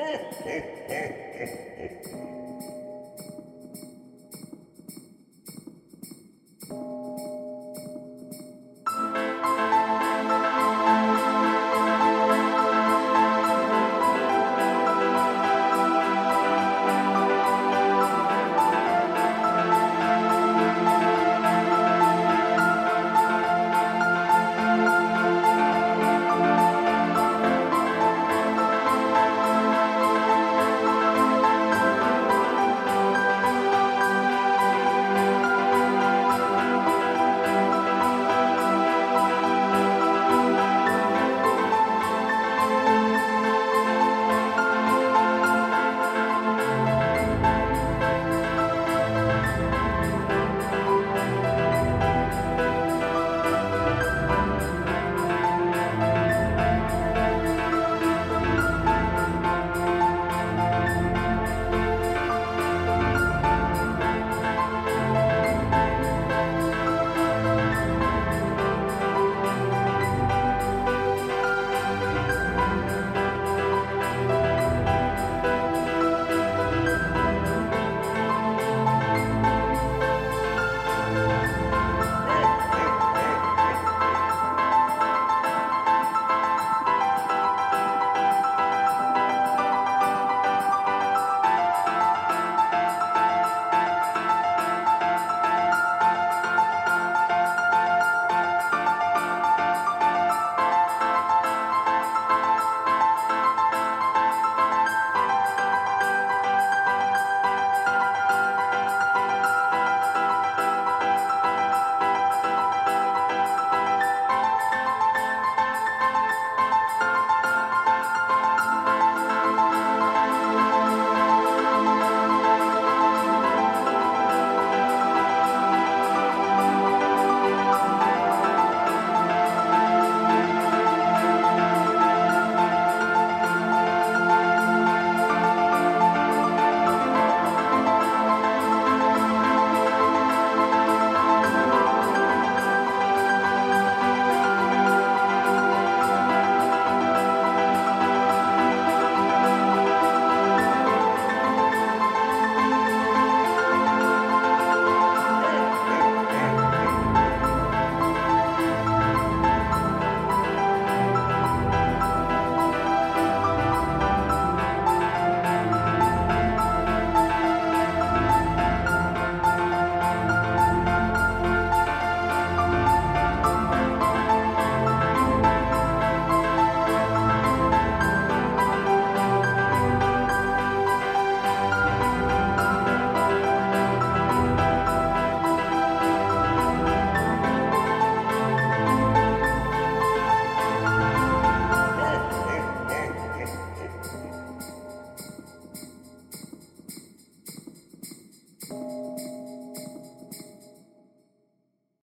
Ha ha ha ha ha!